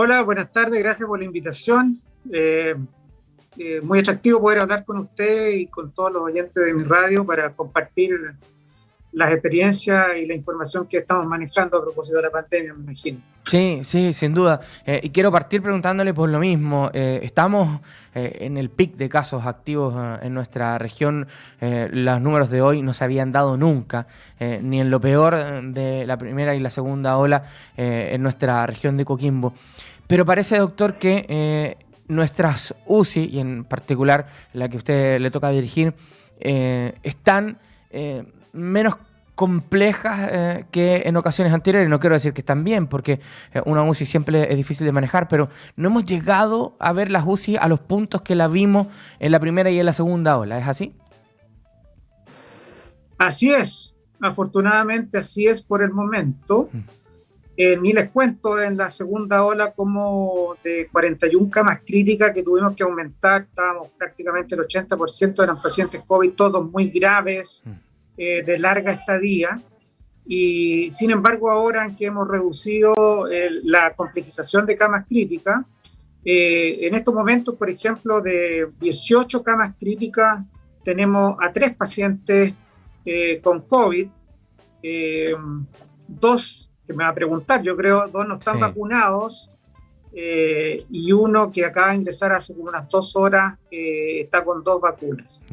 Hola, buenas tardes, gracias por la invitación. Eh, eh, muy atractivo poder hablar con usted y con todos los oyentes de mi radio para compartir las experiencias y la información que estamos manejando a propósito de la pandemia, me imagino. Sí, sí, sin duda. Eh, y quiero partir preguntándole por lo mismo. estamos en el pic de casos activos en nuestra región. los números de hoy no se habían dado nunca, ni en lo peor de la primera y la segunda ola en nuestra región de Coquimbo. Pero parece, doctor, que eh, nuestras UCI, y en particular la que a usted le toca dirigir, eh, están eh, menos complejas que en ocasiones anteriores. No quiero decir que están bien, porque una UCI siempre es difícil de manejar, pero no hemos llegado a ver las UCI a los puntos que la vimos en la primera y en la segunda ola. ¿Es así? Así es. Afortunadamente así es por el momento. Mm. Eh, ni les cuento en la segunda ola como de 41 camas críticas que tuvimos que aumentar, estábamos prácticamente el 80% eran pacientes COVID, todos muy graves, mm. Eh, de larga estadía. Y sin embargo, ahora en que hemos reducido la complejización de camas críticas, eh, en estos momentos, por ejemplo, de 18 camas críticas, tenemos a tres pacientes con COVID, dos que me va a preguntar. Yo creo dos no están vacunados eh, y uno que acaba de ingresar hace como unas dos horas eh, está con dos vacunas.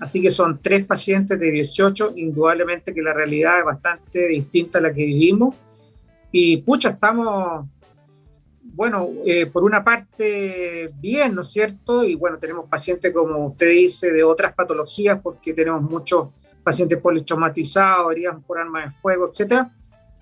Así que son tres pacientes de 18, indudablemente que la realidad es bastante distinta a la que vivimos. Y pucha, estamos, bueno, eh, por una parte bien, ¿no es cierto? Y bueno, tenemos pacientes, como usted dice, de otras patologías, porque tenemos muchos pacientes politraumatizados, heridas por armas de fuego, etcétera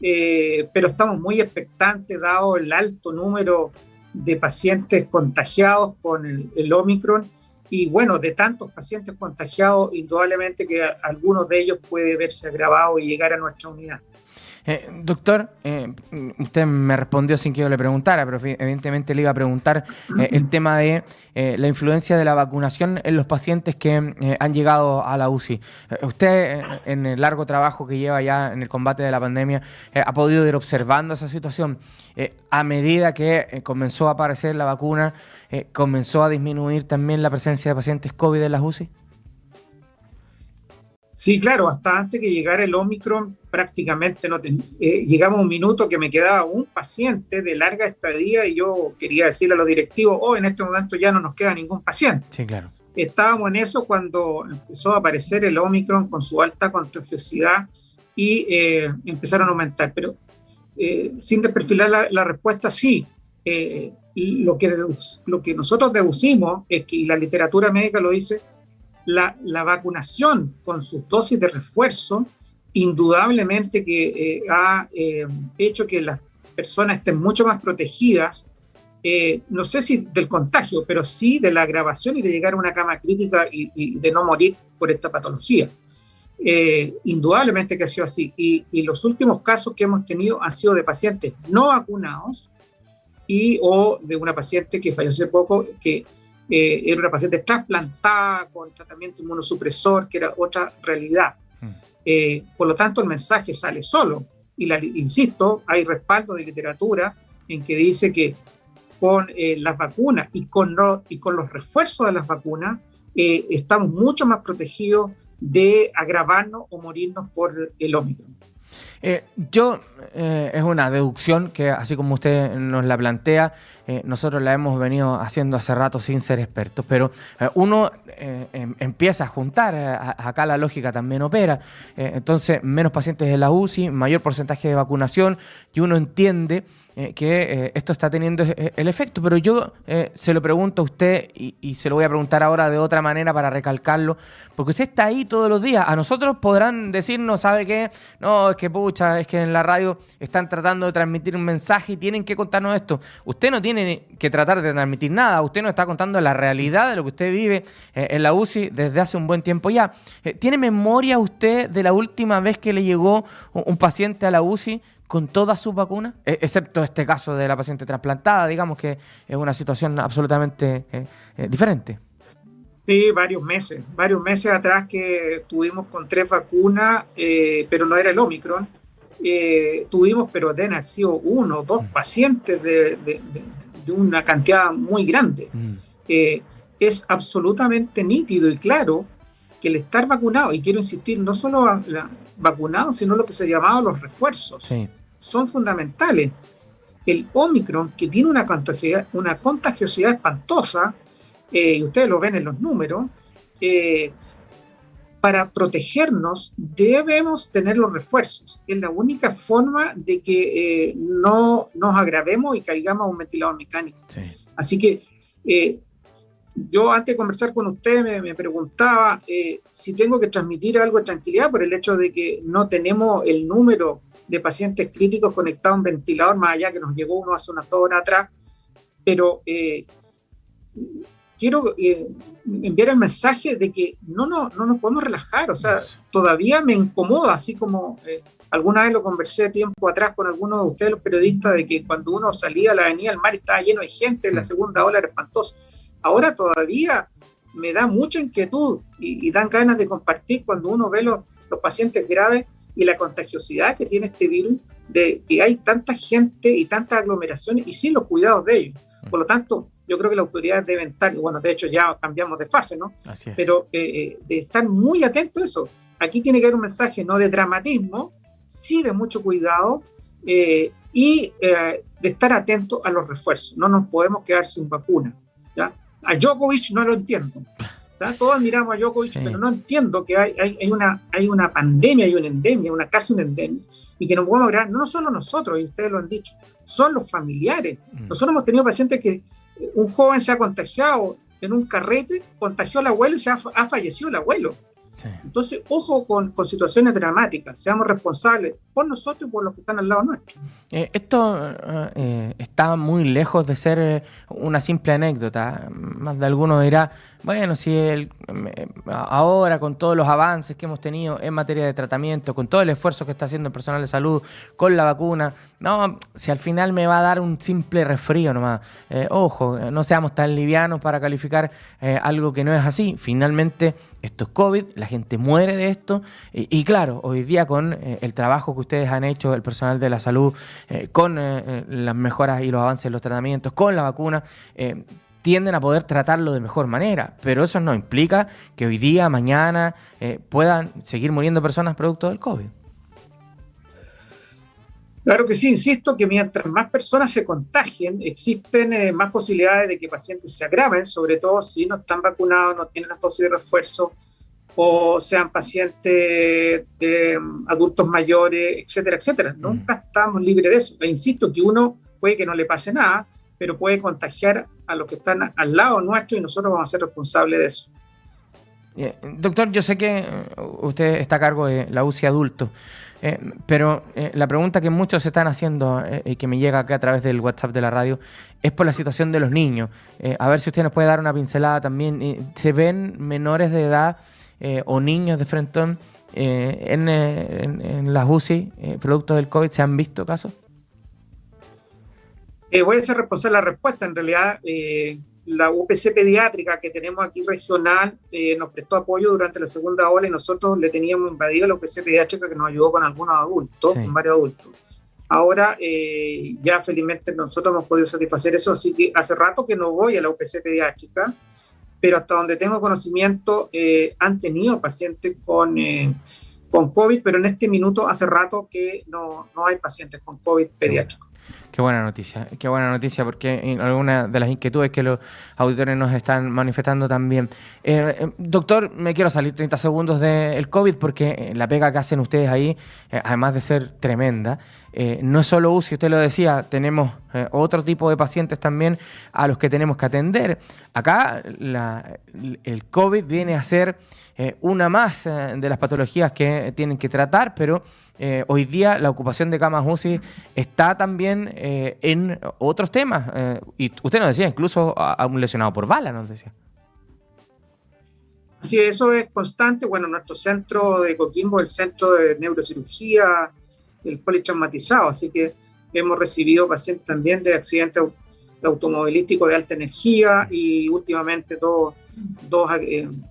eh, pero estamos muy expectantes dado el alto número de pacientes contagiados con el, Omicron y bueno, de tantos pacientes contagiados, indudablemente que algunos de ellos puede verse agravado y llegar a nuestra unidad. Eh, doctor, eh, usted me respondió sin que yo le preguntara, pero evidentemente le iba a preguntar eh, el tema de la influencia de la vacunación en los pacientes que han llegado a la UCI. usted, en el largo trabajo que lleva ya en el combate de la pandemia, ha podido ir observando esa situación. a medida que comenzó a aparecer la vacuna, comenzó a disminuir también la presencia de pacientes COVID en las UCI. Sí, claro, hasta antes que llegara el Omicron prácticamente no tenía, eh, llegamos a un minuto que me quedaba un paciente de larga estadía y yo quería decirle a los directivos, oh, en este momento ya no nos queda ningún paciente. Sí, claro. Estábamos en eso cuando empezó a aparecer el Omicron con su alta contagiosidad y eh, empezaron a aumentar. Pero eh, sin desperfilar la, la respuesta, sí. lo, que, lo que nosotros deducimos es que, y la literatura médica lo dice, la, vacunación con sus dosis de refuerzo, indudablemente que eh, ha eh, hecho que las personas estén mucho más protegidas, eh, no sé si del contagio, pero sí de la agravación y de llegar a una cama crítica y, de no morir por esta patología. indudablemente que ha sido así. Y, y, los últimos casos que hemos tenido han sido de pacientes no vacunados y o de una paciente que falleció hace poco que eh, era una paciente trasplantada con tratamiento inmunosupresor, que era otra realidad. Hmm. Eh, por lo tanto, el mensaje sale solo. Y la, insisto, hay respaldo de literatura en que dice que con eh, las vacunas y con, y con los refuerzos de las vacunas estamos mucho más protegidos de agravarnos o morirnos por el Omicron. Eh, yo, eh, es una deducción que, así como usted nos la plantea, eh, nosotros la hemos venido haciendo hace rato sin ser expertos, pero uno em, empieza a juntar, acá la lógica también opera, entonces menos pacientes en la UCI, mayor porcentaje de vacunación, y uno entiende eh, que eh, esto está teniendo eh, el efecto. Pero yo se lo pregunto a usted y, se lo voy a preguntar ahora de otra manera para recalcarlo, porque usted está ahí todos los días. A nosotros podrán decirnos, ¿sabe qué? No, es que pucha, es que en la radio están tratando de transmitir un mensaje y tienen que contarnos esto. Usted no tiene que tratar de transmitir nada, usted nos está contando la realidad de lo que usted vive en la UCI desde hace un buen tiempo ya. ¿Tiene memoria usted de la última vez que le llegó un paciente a la UCI con todas sus vacunas, e, excepto este caso de la paciente trasplantada, digamos que es una situación absolutamente eh, eh, diferente. Sí, varios meses, varios meses atrás que tuvimos con tres vacunas, eh, pero no era el Omicron, tuvimos, pero deben haber sido uno o dos pacientes de, una cantidad muy grande. Mm. es absolutamente nítido y claro que el estar vacunado, y quiero insistir, no solo vacunado, sino lo que se llamaba los refuerzos, son fundamentales. El Omicron, que tiene una contagiosidad, una contagiosidad espantosa, eh, y ustedes lo ven en los números, eh, para protegernos debemos tener los refuerzos. Es la única forma de que eh, no nos agravemos y caigamos a un ventilador mecánico. Así que yo antes de conversar con usted me, preguntaba eh, si tengo que transmitir algo de tranquilidad por el hecho de que no tenemos el número de pacientes críticos conectados a un ventilador, más allá que nos llegó uno hace unas dos horas atrás, pero eh, quiero eh, enviar el mensaje de que no, no, no nos podemos relajar, o sea, todavía me incomoda, así como alguna vez lo conversé tiempo atrás con algunos de ustedes, los periodistas, de que cuando uno salía a la avenida, el mar estaba lleno de gente, en la segunda ola era espantoso ahora todavía me da mucha inquietud y, dan ganas de compartir cuando uno ve los, pacientes graves y la contagiosidad que tiene este virus, de que hay tanta gente y tantas aglomeraciones y sin los cuidados de ellos. Por lo tanto, yo creo que las autoridades deben estar, bueno, de hecho ya cambiamos de fase, ¿no? Pero eh, eh, de estar muy atentos a eso. Aquí tiene que haber un mensaje no de dramatismo, sí de mucho cuidado eh, y de estar atento a los refuerzos. No nos podemos quedar sin vacuna. ¿ya? a Djokovic no lo entiendo. Todos admiramos a Djokovic, pero no entiendo que hay, hay, una, hay una pandemia, hay una endemia, una casi una endemia, y que no podemos hablar, no solo nosotros, y ustedes lo han dicho, son los familiares. Mm. Nosotros hemos tenido pacientes que un joven se ha contagiado en un carrete, contagió al abuelo y se ha, ha fallecido el abuelo. Entonces, ojo con, con, situaciones dramáticas, seamos responsables por nosotros y por los que están al lado nuestro. Eh, esto eh, está muy lejos de ser eh, una simple anécdota. Más de alguno dirá, bueno, si el, ahora con todos los avances que hemos tenido en materia de tratamiento, con todo el esfuerzo que está haciendo el personal de salud, con la vacuna, no, si al final me va a dar un simple resfrío nomás. ojo, no seamos tan livianos para calificar algo que no es así. Finalmente esto es COVID, la gente muere de esto y, claro, hoy día con eh, el trabajo que ustedes han hecho, el personal de la salud, eh, con eh, las mejoras y los avances en los tratamientos, con la vacuna, tienden a poder tratarlo de mejor manera, pero eso no implica que hoy día, mañana, puedan seguir muriendo personas producto del COVID. Claro que sí, insisto que mientras más personas se contagien, existen eh, más posibilidades de que pacientes se agraven, sobre todo si no están vacunados, no tienen las dosis de refuerzo o sean pacientes de mm, adultos mayores, etcétera, etcétera. Mm. Nunca estamos libres de eso. E insisto que uno puede que no le pase nada, pero puede contagiar a los que están al lado nuestro y nosotros vamos a ser responsables de eso. Eh, doctor, yo sé que eh, usted está a cargo de la UCI adulto. Eh, pero la pregunta que muchos están haciendo y que me llega acá a través del WhatsApp de la radio es por la situación de los niños. a ver si usted nos puede dar una pincelada también. ¿Se ven menores de edad o niños de frente en, en, las UCI, productos del COVID? ¿Se han visto casos? voy a de la respuesta. En realidad, la UPC pediátrica que tenemos aquí regional eh, nos prestó apoyo durante la segunda ola y nosotros le teníamos invadido la UPC pediátrica que nos ayudó con algunos adultos, con varios adultos. Ahora eh, ya felizmente nosotros hemos podido satisfacer eso, así que hace rato que no voy a la UPC pediátrica, pero hasta donde tengo conocimiento eh, han tenido pacientes con, con COVID, pero en este minuto hace rato que no, no hay pacientes con COVID pediátrico. Qué buena noticia, qué buena noticia, porque alguna de las inquietudes que los auditores nos están manifestando también. Eh, eh, doctor, me quiero salir 30 segundos del COVID porque eh, la pega que hacen ustedes ahí, además de ser tremenda, no es solo UCI, usted lo decía, tenemos otro tipo de pacientes también a los que tenemos que atender. Acá el COVID viene a ser una más de las patologías que tienen que tratar, pero eh, hoy día la ocupación de camas UCI está también eh, en otros temas. Eh, y usted nos decía, incluso a, un lesionado por bala, nos decía. Sí, eso es constante. Bueno, nuestro centro de Coquimbo, el centro de neurocirugía, el politraumatizado, así que hemos recibido pacientes también de accidentes automovilísticos de alta energía y últimamente dos, dos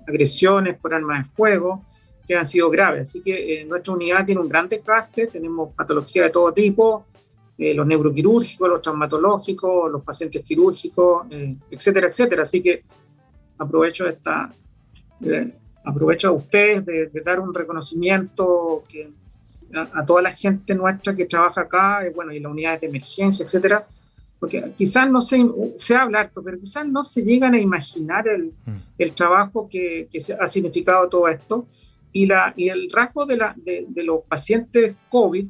agresiones por armas de fuego. Que han sido graves. Así que nuestra unidad tiene un gran desgaste, tenemos patología de todo tipo, los neuroquirúrgicos, los traumatológicos, los pacientes quirúrgicos, etcétera, etcétera. Así que aprovecho esta, aprovecho a ustedes de, dar un reconocimiento que, a, toda la gente nuestra que trabaja acá, y, bueno, y las unidades de emergencia, etcétera, porque quizás no se, se habla harto, pero quizás no se llegan a imaginar el, mm. el trabajo que, que ha significado todo esto. Y, la, y el rasgo de, la, de, de los pacientes COVID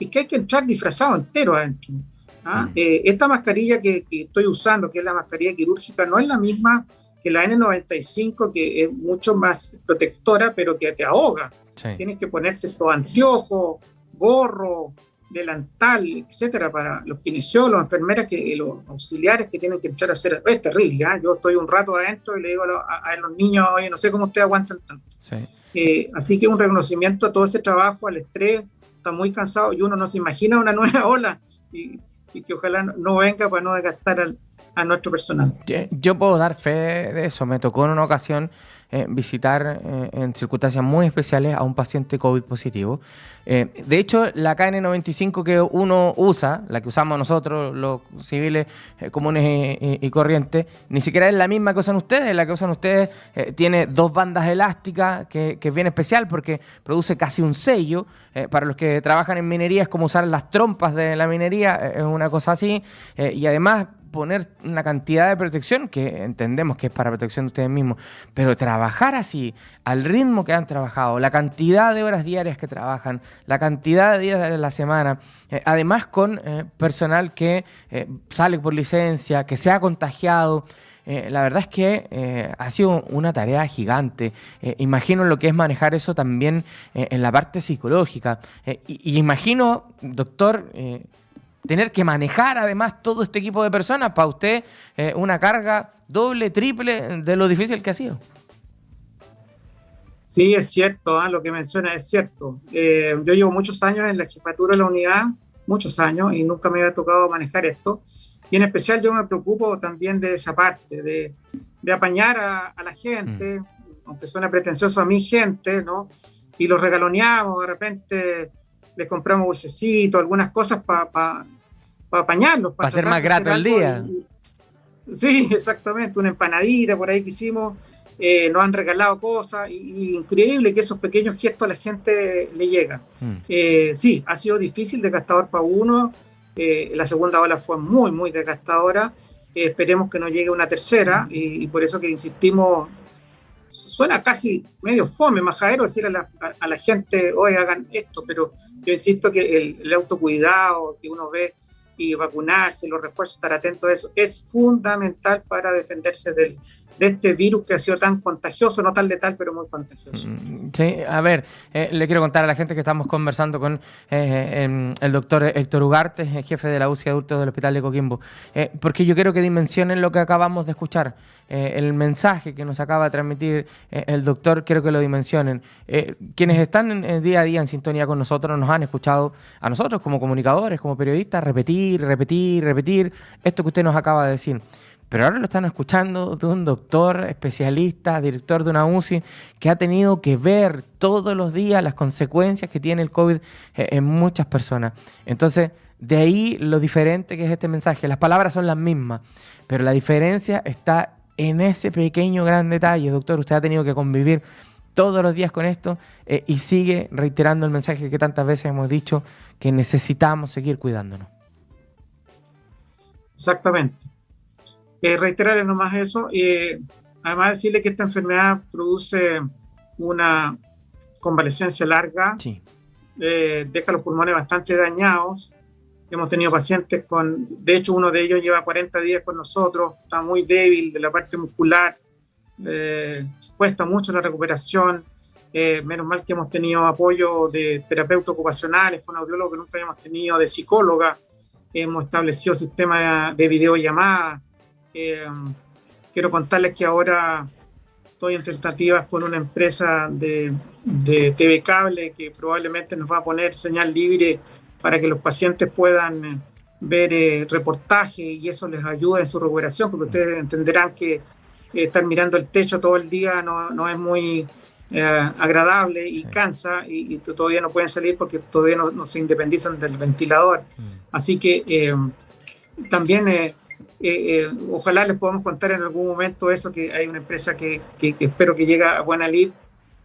es que hay que entrar disfrazado entero adentro. ¿ah? Mm. Eh, esta mascarilla que, que, estoy usando, que es la mascarilla quirúrgica, no es la misma que la N95, que es mucho más protectora, pero que te ahoga. Tienes que ponerte todo anteojo, gorro, delantal, etcétera, para los kinesiólogos, enfermeras, que, los auxiliares que tienen que echar a hacer. Es terrible, ¿eh? yo estoy un rato adentro y le digo a, los niños, oye, no sé cómo ustedes aguantan tanto. Eh, así que un reconocimiento a todo ese trabajo, al estrés, está muy cansado y uno no se imagina una nueva ola y, que ojalá no venga para no desgastar al, a nuestro personal. Yo puedo dar fe de eso. Me tocó en una ocasión eh, visitar eh, en circunstancias muy especiales a un paciente COVID positivo. Eh, de hecho, la KN95 que uno usa, la que usamos nosotros, los civiles comunes y, corrientes, ni siquiera es la misma que usan ustedes. La que usan ustedes tiene dos bandas elásticas, que, que, es bien especial porque produce casi un sello. para los que trabajan en minería es como usar las trompas de la minería, es una cosa así. y además poner una cantidad de protección que entendemos que es para protección de ustedes mismos, pero trabajar así, al ritmo que han trabajado, la cantidad de horas diarias que trabajan, la cantidad de días de la semana, eh, además con eh, personal que eh, sale por licencia, que se ha contagiado. la verdad es que ha sido una tarea gigante. imagino lo que es manejar eso también en la parte psicológica. y, imagino, doctor, tener que manejar además todo este equipo de personas, para usted eh, una carga doble, triple de lo difícil que ha sido. Sí, es cierto, ¿ah? lo que menciona es cierto. Eh, yo llevo muchos años en la jefatura de la unidad, muchos años, y nunca me había tocado manejar esto. Y en especial yo me preocupo también de esa parte, de, de apañar a, la gente, mm. aunque suena pretencioso a mi gente, ¿no? Y los regaloneamos, de repente les compramos bolsecitos, algunas cosas para para apañarlos. Para hacer más grato el día. Sí, exactamente, una empanadita por ahí que hicimos, eh, nos han regalado cosas, y, increíble que esos pequeños gestos a la gente le llegan. Mm. Eh, sí, ha sido difícil, desgastador para uno, eh, la segunda ola fue muy, muy desgastadora, esperemos que no llegue una tercera, y, por eso que insistimos, suena casi medio fome, majadero decir a la, a, la gente, hoy hagan esto, pero yo insisto que el, el autocuidado que uno ve y vacunarse, los refuerzos, estar atento a eso, es fundamental para defenderse del, de este virus que ha sido tan contagioso, no tan letal, pero muy contagioso. Mm, sí, a ver, eh, le quiero contar a la gente que estamos conversando con eh, em, el doctor Héctor Ugarte, jefe de la UCI adultos del Hospital de Coquimbo, eh, porque yo quiero que dimensionen lo que acabamos de escuchar. el mensaje que nos acaba de transmitir el doctor, quiero que lo dimensionen. quienes están día a día en sintonía con nosotros nos han escuchado a nosotros como comunicadores, como periodistas, repetir, repetir, repetir esto que usted nos acaba de decir. Pero ahora lo están escuchando de un doctor especialista, director de una UCI, que ha tenido que ver todos los días las consecuencias que tiene el COVID eh, en muchas personas. Entonces, de ahí lo diferente que es este mensaje. Las palabras son las mismas, pero la diferencia está en ese pequeño gran detalle. Doctor, usted ha tenido que convivir todos los días con esto eh, y sigue reiterando el mensaje que tantas veces hemos dicho, que necesitamos seguir cuidándonos. Exactamente eh, reiterarle nomás eso. y además decirle que esta enfermedad produce una convalescencia larga, eh, deja los pulmones bastante dañados. Hemos tenido pacientes con, de hecho uno de ellos lleva 40 días con nosotros, está muy débil de la parte muscular, eh, cuesta mucho la recuperación. Eh, menos mal que hemos tenido apoyo de terapeutas ocupacionales, fonoaudiólogos que nunca habíamos tenido, de psicóloga, hemos establecido sistemas de videollamada, eh, quiero contarles que ahora estoy en tentativas con una empresa de, de, TV Cable que probablemente nos va a poner señal libre para que los pacientes puedan eh, ver eh, reportaje y eso les ayuda en su recuperación, porque ustedes entenderán que estar mirando el techo todo el día no, no es muy eh, agradable y cansa y, todavía no pueden salir porque todavía no, se independizan del ventilador. Mm. Así que eh, también eh, ojalá les podamos contar en algún momento eso, que hay una empresa que, espero que llegue a buena lid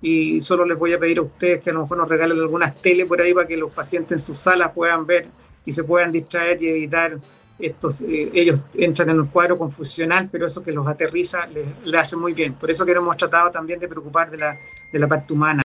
y solo les voy a pedir a ustedes que a lo mejor nos regalen algunas tele por ahí para que los pacientes en sus salas puedan ver y se puedan distraer y evitar estos, ellos entran en un cuadro confusional, pero eso que los aterriza les, hace muy bien. Por eso que hemos tratado también de preocupar de la parte humana.